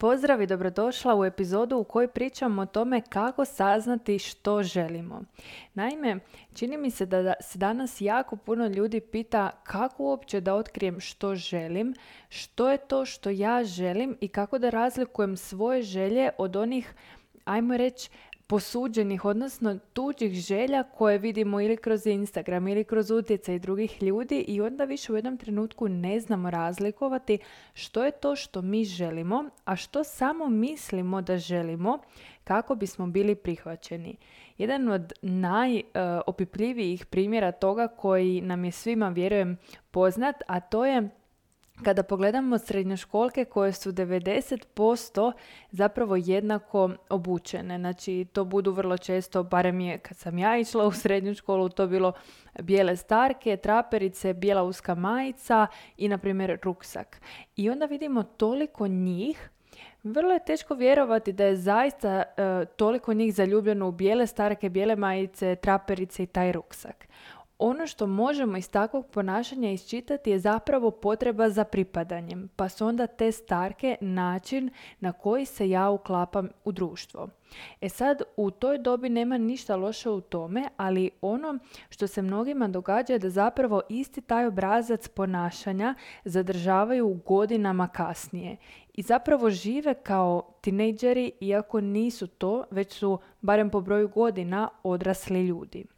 Pozdrav i dobrodošla u epizodu u kojoj pričamo o tome kako saznati što želimo. Naime, čini mi se da se danas jako puno ljudi pita kako uopće da otkrijem što želim, što je to što ja želim i kako da razlikujem svoje želje od onih, ajmo reći, posuđenih, odnosno tuđih želja koje vidimo ili kroz Instagram ili kroz utjecaj drugih ljudi i onda više u jednom trenutku ne znamo razlikovati što je to što mi želimo, a što samo mislimo da želimo kako bismo bili prihvaćeni. Jedan od najopipljivijih primjera toga koji nam je svima, vjerujem, poznat, a to je kada pogledamo srednjoškolke koje su 90% zapravo jednako obučene. Znači to budu vrlo često, barem je kad sam ja išla u srednju školu, to bilo bijele starke, traperice, bijela uska majica i na primjer ruksak. I onda vidimo toliko njih vrlo je teško vjerovati da je zaista e, toliko njih zaljubljeno u bijele starke, bijele majice, traperice i taj ruksak ono što možemo iz takvog ponašanja iščitati je zapravo potreba za pripadanjem, pa su onda te starke način na koji se ja uklapam u društvo. E sad, u toj dobi nema ništa loše u tome, ali ono što se mnogima događa je da zapravo isti taj obrazac ponašanja zadržavaju godinama kasnije i zapravo žive kao tinejdžeri iako nisu to, već su, barem po broju godina, odrasli ljudi.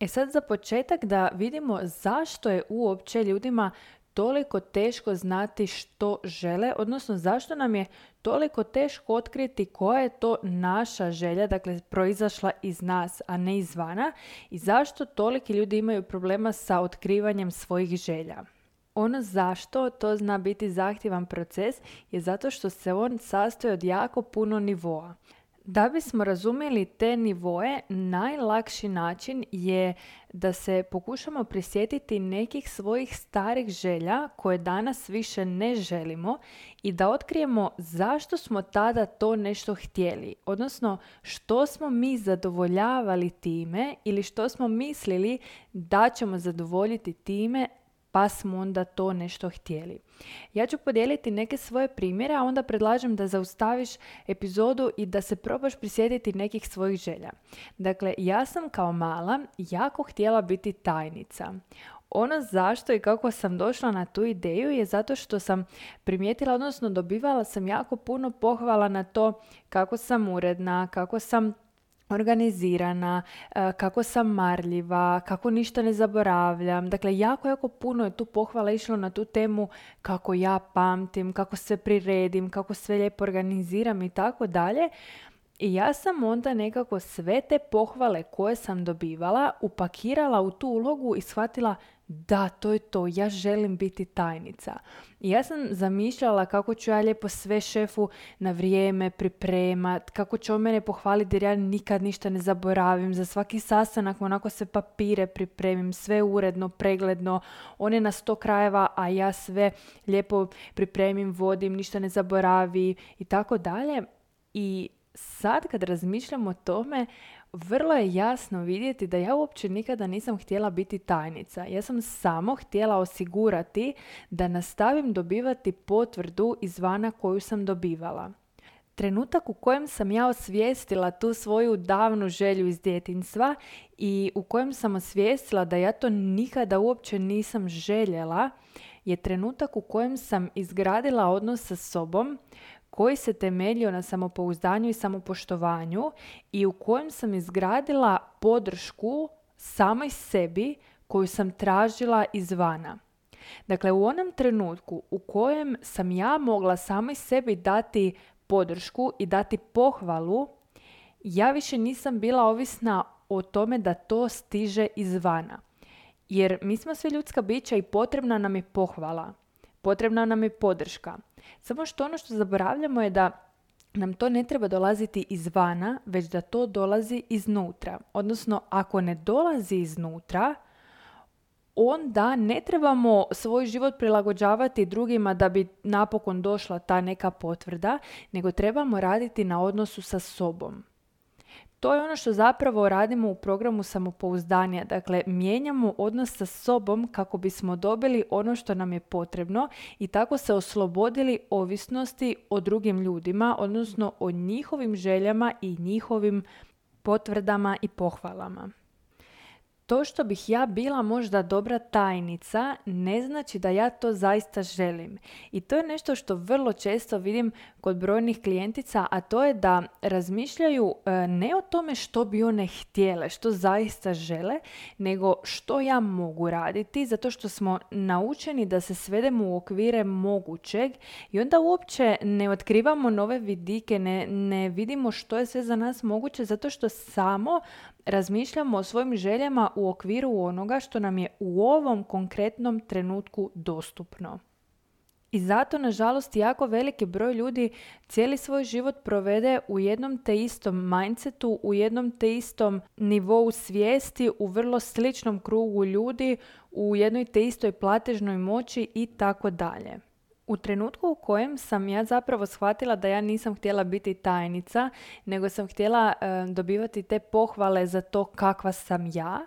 E sad za početak da vidimo zašto je uopće ljudima toliko teško znati što žele, odnosno zašto nam je toliko teško otkriti koja je to naša želja, dakle proizašla iz nas, a ne izvana i zašto toliki ljudi imaju problema sa otkrivanjem svojih želja. Ono zašto to zna biti zahtjevan proces je zato što se on sastoji od jako puno nivoa. Da bismo razumjeli te nivoje, najlakši način je da se pokušamo prisjetiti nekih svojih starih želja koje danas više ne želimo i da otkrijemo zašto smo tada to nešto htjeli, odnosno što smo mi zadovoljavali time ili što smo mislili da ćemo zadovoljiti time pa smo onda to nešto htjeli. Ja ću podijeliti neke svoje primjere, a onda predlažem da zaustaviš epizodu i da se probaš prisjetiti nekih svojih želja. Dakle, ja sam kao mala jako htjela biti tajnica. Ono zašto i kako sam došla na tu ideju je zato što sam primijetila, odnosno dobivala sam jako puno pohvala na to kako sam uredna, kako sam organizirana, e, kako sam marljiva, kako ništa ne zaboravljam. Dakle, jako, jako puno je tu pohvala išlo na tu temu kako ja pamtim, kako se priredim, kako sve lijepo organiziram i tako dalje. I ja sam onda nekako sve te pohvale koje sam dobivala upakirala u tu ulogu i shvatila da, to je to, ja želim biti tajnica. I ja sam zamišljala kako ću ja lijepo sve šefu na vrijeme pripremat, kako će on mene pohvaliti jer ja nikad ništa ne zaboravim, za svaki sastanak onako se papire pripremim, sve uredno, pregledno, on je na sto krajeva, a ja sve lijepo pripremim, vodim, ništa ne zaboravi i tako dalje. I sad kad razmišljam o tome, vrlo je jasno vidjeti da ja uopće nikada nisam htjela biti tajnica. Ja sam samo htjela osigurati da nastavim dobivati potvrdu izvana koju sam dobivala. Trenutak u kojem sam ja osvijestila tu svoju davnu želju iz djetinstva i u kojem sam osvijestila da ja to nikada uopće nisam željela je trenutak u kojem sam izgradila odnos sa sobom koji se temeljio na samopouzdanju i samopoštovanju i u kojem sam izgradila podršku samoj sebi koju sam tražila izvana. Dakle, u onom trenutku u kojem sam ja mogla samoj sebi dati podršku i dati pohvalu, ja više nisam bila ovisna o tome da to stiže izvana. Jer mi smo svi ljudska bića i potrebna nam je pohvala. Potrebna nam je podrška. Samo što ono što zaboravljamo je da nam to ne treba dolaziti izvana, već da to dolazi iznutra. Odnosno, ako ne dolazi iznutra, onda ne trebamo svoj život prilagođavati drugima da bi napokon došla ta neka potvrda, nego trebamo raditi na odnosu sa sobom. To je ono što zapravo radimo u programu samopouzdanja. Dakle, mijenjamo odnos sa sobom kako bismo dobili ono što nam je potrebno i tako se oslobodili ovisnosti o drugim ljudima, odnosno o njihovim željama i njihovim potvrdama i pohvalama. To što bih ja bila možda dobra tajnica ne znači da ja to zaista želim. I to je nešto što vrlo često vidim kod brojnih klijentica, a to je da razmišljaju e, ne o tome što bi one htjele, što zaista žele, nego što ja mogu raditi, zato što smo naučeni da se svedemo u okvire mogućeg i onda uopće ne otkrivamo nove vidike, ne, ne vidimo što je sve za nas moguće, zato što samo razmišljamo o svojim željama u okviru onoga što nam je u ovom konkretnom trenutku dostupno. I zato, nažalost, jako veliki broj ljudi cijeli svoj život provede u jednom te istom mindsetu, u jednom te istom nivou svijesti, u vrlo sličnom krugu ljudi, u jednoj te istoj platežnoj moći i tako dalje. U trenutku u kojem sam ja zapravo shvatila da ja nisam htjela biti tajnica, nego sam htjela e, dobivati te pohvale za to kakva sam ja,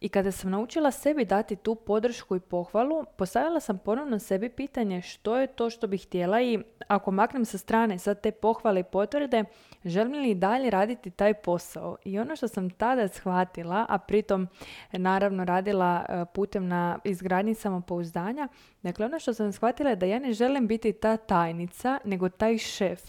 i kada sam naučila sebi dati tu podršku i pohvalu, postavila sam ponovno sebi pitanje što je to što bih htjela i ako maknem sa strane sad te pohvale i potvrde, želim li dalje raditi taj posao. I ono što sam tada shvatila, a pritom naravno radila e, putem na izgradnji samopouzdanja, dakle ono što sam shvatila je da ja ne želim biti ta tajnica, nego taj šef.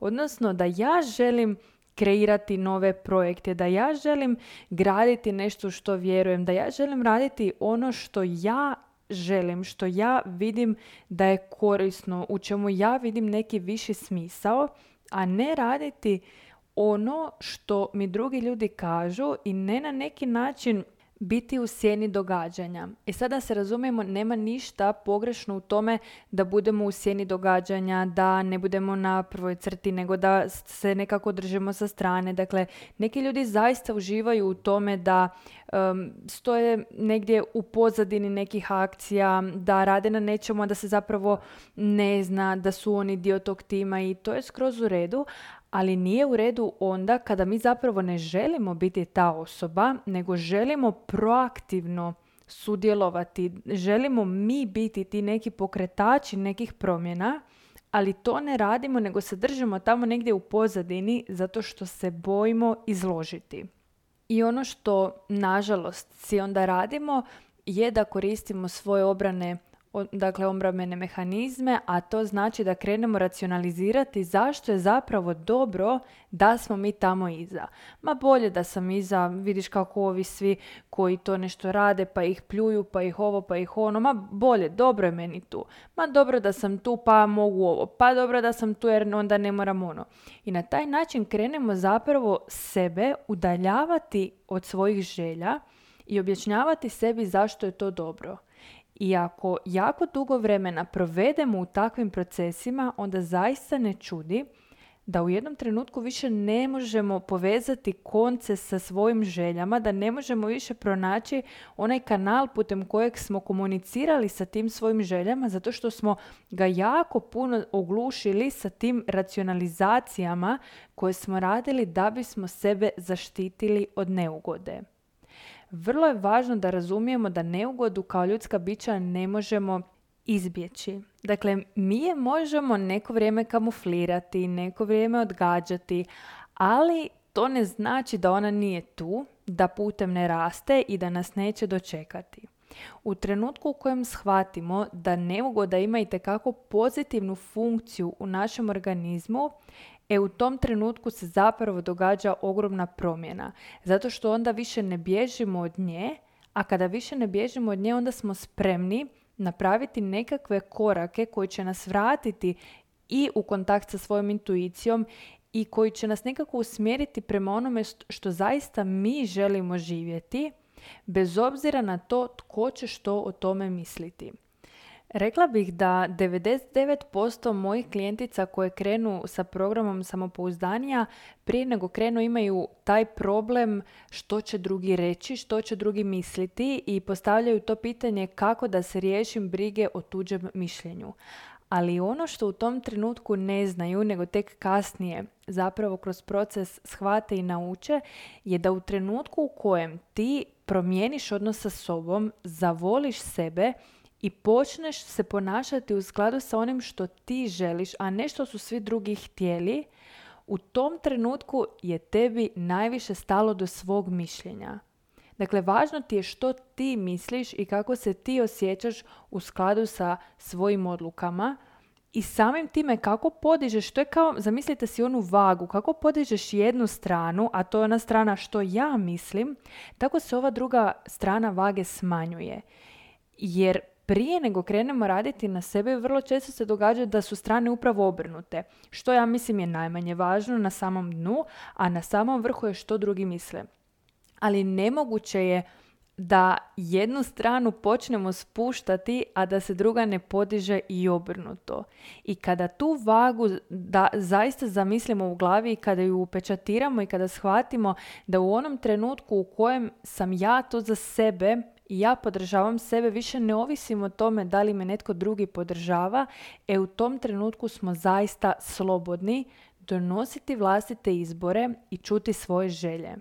Odnosno da ja želim kreirati nove projekte, da ja želim graditi nešto što vjerujem, da ja želim raditi ono što ja želim, što ja vidim da je korisno, u čemu ja vidim neki viši smisao, a ne raditi ono što mi drugi ljudi kažu i ne na neki način biti u sjeni događanja. I sada se razumijemo, nema ništa pogrešno u tome da budemo u sjeni događanja, da ne budemo na prvoj crti, nego da se nekako držimo sa strane. Dakle, neki ljudi zaista uživaju u tome da stoje negdje u pozadini nekih akcija, da rade na nečemu, da se zapravo ne zna da su oni dio tog tima i to je skroz u redu, ali nije u redu onda kada mi zapravo ne želimo biti ta osoba, nego želimo proaktivno sudjelovati, želimo mi biti ti neki pokretači nekih promjena, ali to ne radimo nego se držimo tamo negdje u pozadini zato što se bojimo izložiti. I ono što nažalost si onda radimo je da koristimo svoje obrane dakle obrambene mehanizme, a to znači da krenemo racionalizirati zašto je zapravo dobro da smo mi tamo iza. Ma bolje da sam iza, vidiš kako ovi svi koji to nešto rade, pa ih pljuju, pa ih ovo, pa ih ono, ma bolje, dobro je meni tu. Ma dobro da sam tu, pa mogu ovo, pa dobro da sam tu jer onda ne moram ono. I na taj način krenemo zapravo sebe udaljavati od svojih želja i objašnjavati sebi zašto je to dobro. I ako jako dugo vremena provedemo u takvim procesima, onda zaista ne čudi da u jednom trenutku više ne možemo povezati konce sa svojim željama, da ne možemo više pronaći onaj kanal putem kojeg smo komunicirali sa tim svojim željama, zato što smo ga jako puno oglušili sa tim racionalizacijama koje smo radili da bismo sebe zaštitili od neugode vrlo je važno da razumijemo da neugodu kao ljudska bića ne možemo izbjeći. Dakle, mi je možemo neko vrijeme kamuflirati, neko vrijeme odgađati, ali to ne znači da ona nije tu, da putem ne raste i da nas neće dočekati. U trenutku u kojem shvatimo da neugoda ima i pozitivnu funkciju u našem organizmu, E u tom trenutku se zapravo događa ogromna promjena, zato što onda više ne bježimo od nje, a kada više ne bježimo od nje onda smo spremni napraviti nekakve korake koji će nas vratiti i u kontakt sa svojom intuicijom i koji će nas nekako usmjeriti prema onome što zaista mi želimo živjeti, bez obzira na to tko će što o tome misliti. Rekla bih da 99% mojih klijentica koje krenu sa programom samopouzdanija prije nego krenu imaju taj problem što će drugi reći, što će drugi misliti i postavljaju to pitanje kako da se riješim brige o tuđem mišljenju. Ali ono što u tom trenutku ne znaju, nego tek kasnije zapravo kroz proces shvate i nauče, je da u trenutku u kojem ti promijeniš odnos sa sobom, zavoliš sebe i počneš se ponašati u skladu sa onim što ti želiš, a ne što su svi drugi htjeli, u tom trenutku je tebi najviše stalo do svog mišljenja. Dakle, važno ti je što ti misliš i kako se ti osjećaš u skladu sa svojim odlukama i samim time kako podižeš, to je kao, zamislite si onu vagu, kako podižeš jednu stranu, a to je ona strana što ja mislim, tako se ova druga strana vage smanjuje. Jer prije nego krenemo raditi na sebe, vrlo često se događa da su strane upravo obrnute. Što ja mislim je najmanje važno na samom dnu, a na samom vrhu je što drugi misle. Ali nemoguće je da jednu stranu počnemo spuštati, a da se druga ne podiže i obrnuto. I kada tu vagu da zaista zamislimo u glavi i kada ju upečatiramo i kada shvatimo da u onom trenutku u kojem sam ja to za sebe i ja podržavam sebe, više ne ovisim o tome da li me netko drugi podržava, e u tom trenutku smo zaista slobodni donositi vlastite izbore i čuti svoje želje.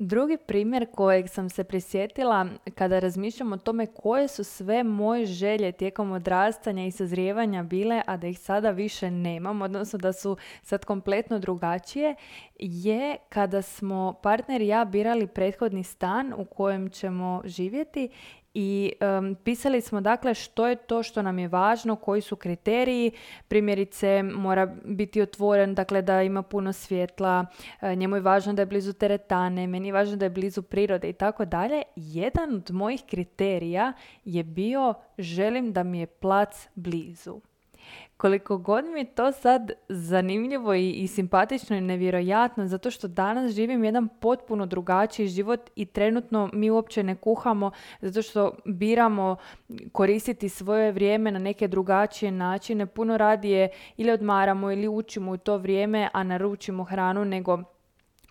Drugi primjer kojeg sam se prisjetila kada razmišljam o tome koje su sve moje želje tijekom odrastanja i sazrijevanja bile, a da ih sada više nemam, odnosno da su sad kompletno drugačije, je kada smo partner i ja birali prethodni stan u kojem ćemo živjeti i pisali smo dakle što je to što nam je važno, koji su kriteriji, primjerice mora biti otvoren, dakle da ima puno svjetla, e, njemu je važno da je blizu teretane, meni je važno da je blizu prirode i tako dalje. Jedan od mojih kriterija je bio želim da mi je plac blizu. Koliko god mi je to sad zanimljivo i, i simpatično i nevjerojatno, zato što danas živim jedan potpuno drugačiji život i trenutno mi uopće ne kuhamo, zato što biramo koristiti svoje vrijeme na neke drugačije načine. Puno radije ili odmaramo ili učimo u to vrijeme, a naručimo hranu nego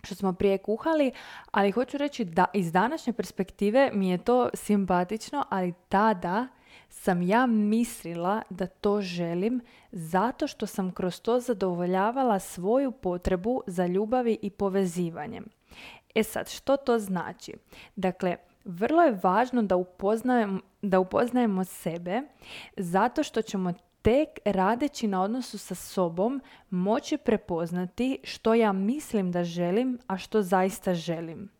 što smo prije kuhali, ali hoću reći da iz današnje perspektive mi je to simpatično, ali tada sam ja mislila da to želim zato što sam kroz to zadovoljavala svoju potrebu za ljubavi i povezivanjem. E sad, što to znači? Dakle, vrlo je važno da upoznajemo, da upoznajemo sebe zato što ćemo tek radeći na odnosu sa sobom moći prepoznati što ja mislim da želim, a što zaista želim.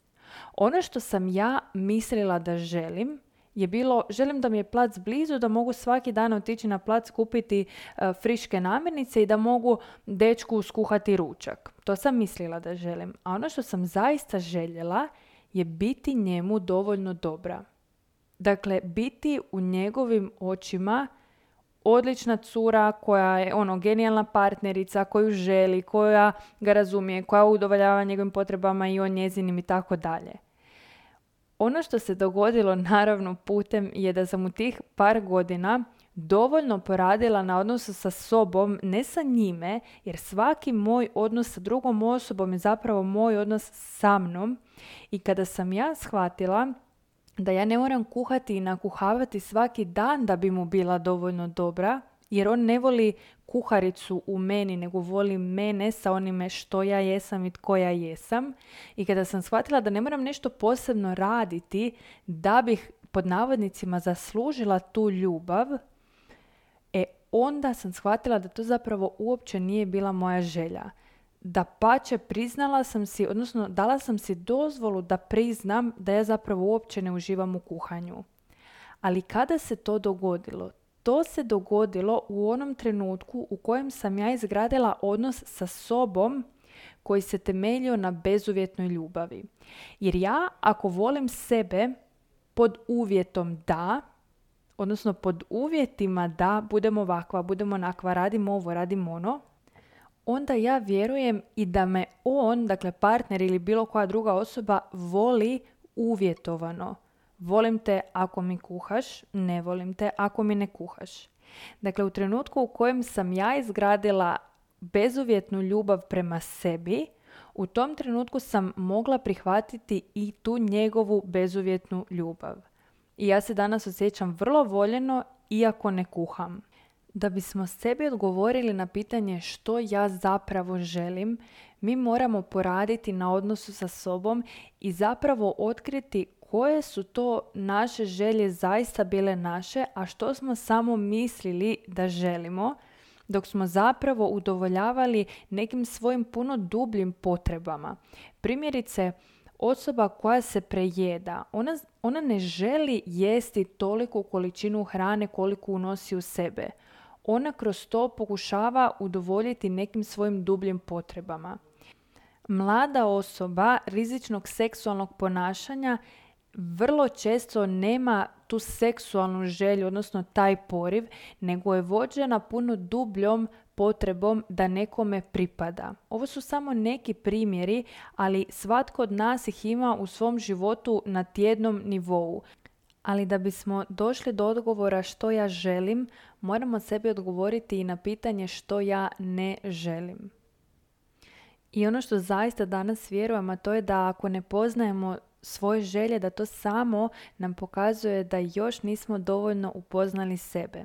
Ono što sam ja mislila da želim je bilo želim da mi je plac blizu, da mogu svaki dan otići na plac kupiti uh, friške namirnice i da mogu dečku skuhati ručak. To sam mislila da želim. A ono što sam zaista željela je biti njemu dovoljno dobra. Dakle, biti u njegovim očima odlična cura koja je ono genijalna partnerica koju želi, koja ga razumije, koja udovoljava njegovim potrebama i on njezinim i tako dalje. Ono što se dogodilo naravno putem je da sam u tih par godina dovoljno poradila na odnosu sa sobom, ne sa njime, jer svaki moj odnos sa drugom osobom je zapravo moj odnos sa mnom. I kada sam ja shvatila da ja ne moram kuhati i nakuhavati svaki dan da bi mu bila dovoljno dobra, jer on ne voli kuharicu u meni, nego voli mene sa onime što ja jesam i tko ja jesam. I kada sam shvatila da ne moram nešto posebno raditi da bih pod navodnicima zaslužila tu ljubav, e onda sam shvatila da to zapravo uopće nije bila moja želja. Da pače priznala sam si, odnosno dala sam si dozvolu da priznam da ja zapravo uopće ne uživam u kuhanju. Ali kada se to dogodilo, to se dogodilo u onom trenutku u kojem sam ja izgradila odnos sa sobom koji se temeljio na bezuvjetnoj ljubavi. Jer ja ako volim sebe pod uvjetom da, odnosno pod uvjetima da budemo ovakva, budemo onakva, radimo ovo, radimo ono, onda ja vjerujem i da me on, dakle partner ili bilo koja druga osoba voli uvjetovano. Volim te ako mi kuhaš, ne volim te ako mi ne kuhaš. Dakle, u trenutku u kojem sam ja izgradila bezuvjetnu ljubav prema sebi, u tom trenutku sam mogla prihvatiti i tu njegovu bezuvjetnu ljubav. I ja se danas osjećam vrlo voljeno iako ne kuham. Da bismo sebi odgovorili na pitanje što ja zapravo želim, mi moramo poraditi na odnosu sa sobom i zapravo otkriti koje su to naše želje zaista bile naše, a što smo samo mislili da želimo, dok smo zapravo udovoljavali nekim svojim puno dubljim potrebama. Primjerice, osoba koja se prejeda, ona, ona ne želi jesti toliku količinu hrane koliko unosi u sebe. Ona kroz to pokušava udovoljiti nekim svojim dubljim potrebama. Mlada osoba rizičnog seksualnog ponašanja vrlo često nema tu seksualnu želju, odnosno taj poriv, nego je vođena puno dubljom potrebom da nekome pripada. Ovo su samo neki primjeri, ali svatko od nas ih ima u svom životu na tjednom nivou. Ali da bismo došli do odgovora što ja želim, moramo sebi odgovoriti i na pitanje što ja ne želim. I ono što zaista danas vjerujem, a to je da ako ne poznajemo svoje želje, da to samo nam pokazuje da još nismo dovoljno upoznali sebe.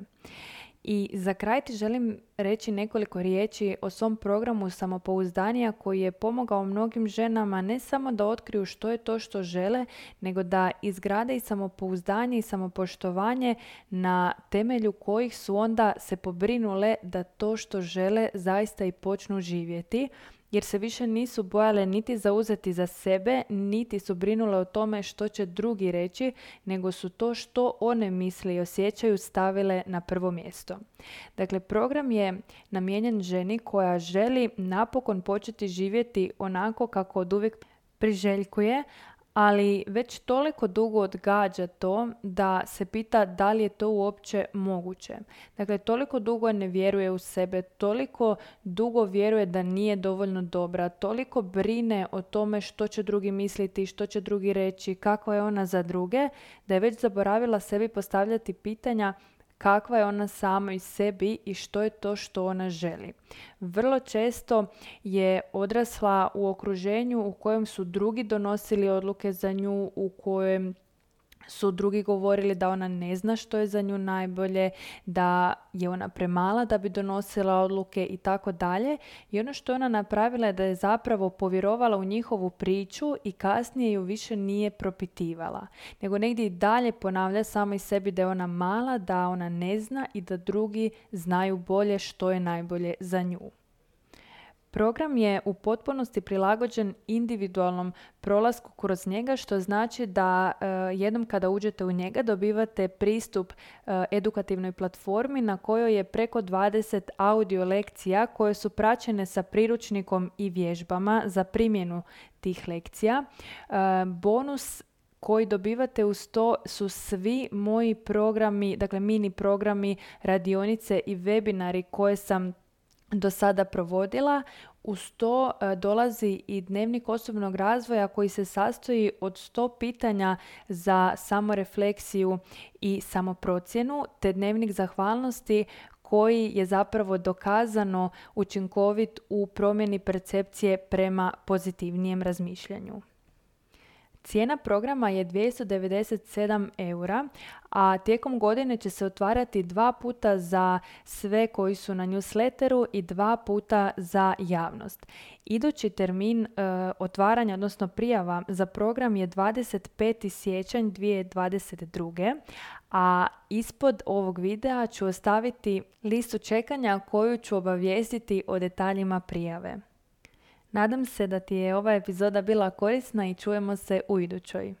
I za kraj ti želim reći nekoliko riječi o svom programu samopouzdanija koji je pomogao mnogim ženama ne samo da otkriju što je to što žele, nego da izgrade i samopouzdanje i samopoštovanje na temelju kojih su onda se pobrinule da to što žele zaista i počnu živjeti jer se više nisu bojale niti zauzeti za sebe, niti su brinule o tome što će drugi reći, nego su to što one misle i osjećaju stavile na prvo mjesto. Dakle, program je namijenjen ženi koja želi napokon početi živjeti onako kako od uvijek priželjkuje, ali već toliko dugo odgađa to da se pita da li je to uopće moguće. Dakle, toliko dugo ne vjeruje u sebe, toliko dugo vjeruje da nije dovoljno dobra, toliko brine o tome što će drugi misliti, što će drugi reći, kako je ona za druge, da je već zaboravila sebi postavljati pitanja kakva je ona sama i sebi i što je to što ona želi. Vrlo često je odrasla u okruženju u kojem su drugi donosili odluke za nju, u kojem su drugi govorili da ona ne zna što je za nju najbolje, da je ona premala da bi donosila odluke i tako dalje. I ono što je ona napravila je da je zapravo povjerovala u njihovu priču i kasnije ju više nije propitivala. Nego negdje i dalje ponavlja samo i sebi da je ona mala, da ona ne zna i da drugi znaju bolje što je najbolje za nju. Program je u potpunosti prilagođen individualnom prolasku kroz njega, što znači da uh, jednom kada uđete u njega dobivate pristup uh, edukativnoj platformi na kojoj je preko 20 audio lekcija koje su praćene sa priručnikom i vježbama za primjenu tih lekcija. Uh, bonus koji dobivate uz to su svi moji programi, dakle mini programi, radionice i webinari koje sam do sada provodila. Uz to e, dolazi i dnevnik osobnog razvoja koji se sastoji od 100 pitanja za samorefleksiju i samoprocjenu, te dnevnik zahvalnosti koji je zapravo dokazano učinkovit u promjeni percepcije prema pozitivnijem razmišljanju. Cijena programa je 297 eura, a tijekom godine će se otvarati dva puta za sve koji su na newsletteru i dva puta za javnost. Idući termin e, otvaranja, odnosno prijava za program je 25. siječanj 2022. A ispod ovog videa ću ostaviti listu čekanja koju ću obavijestiti o detaljima prijave. Nadam se da ti je ova epizoda bila korisna i čujemo se u idućoj.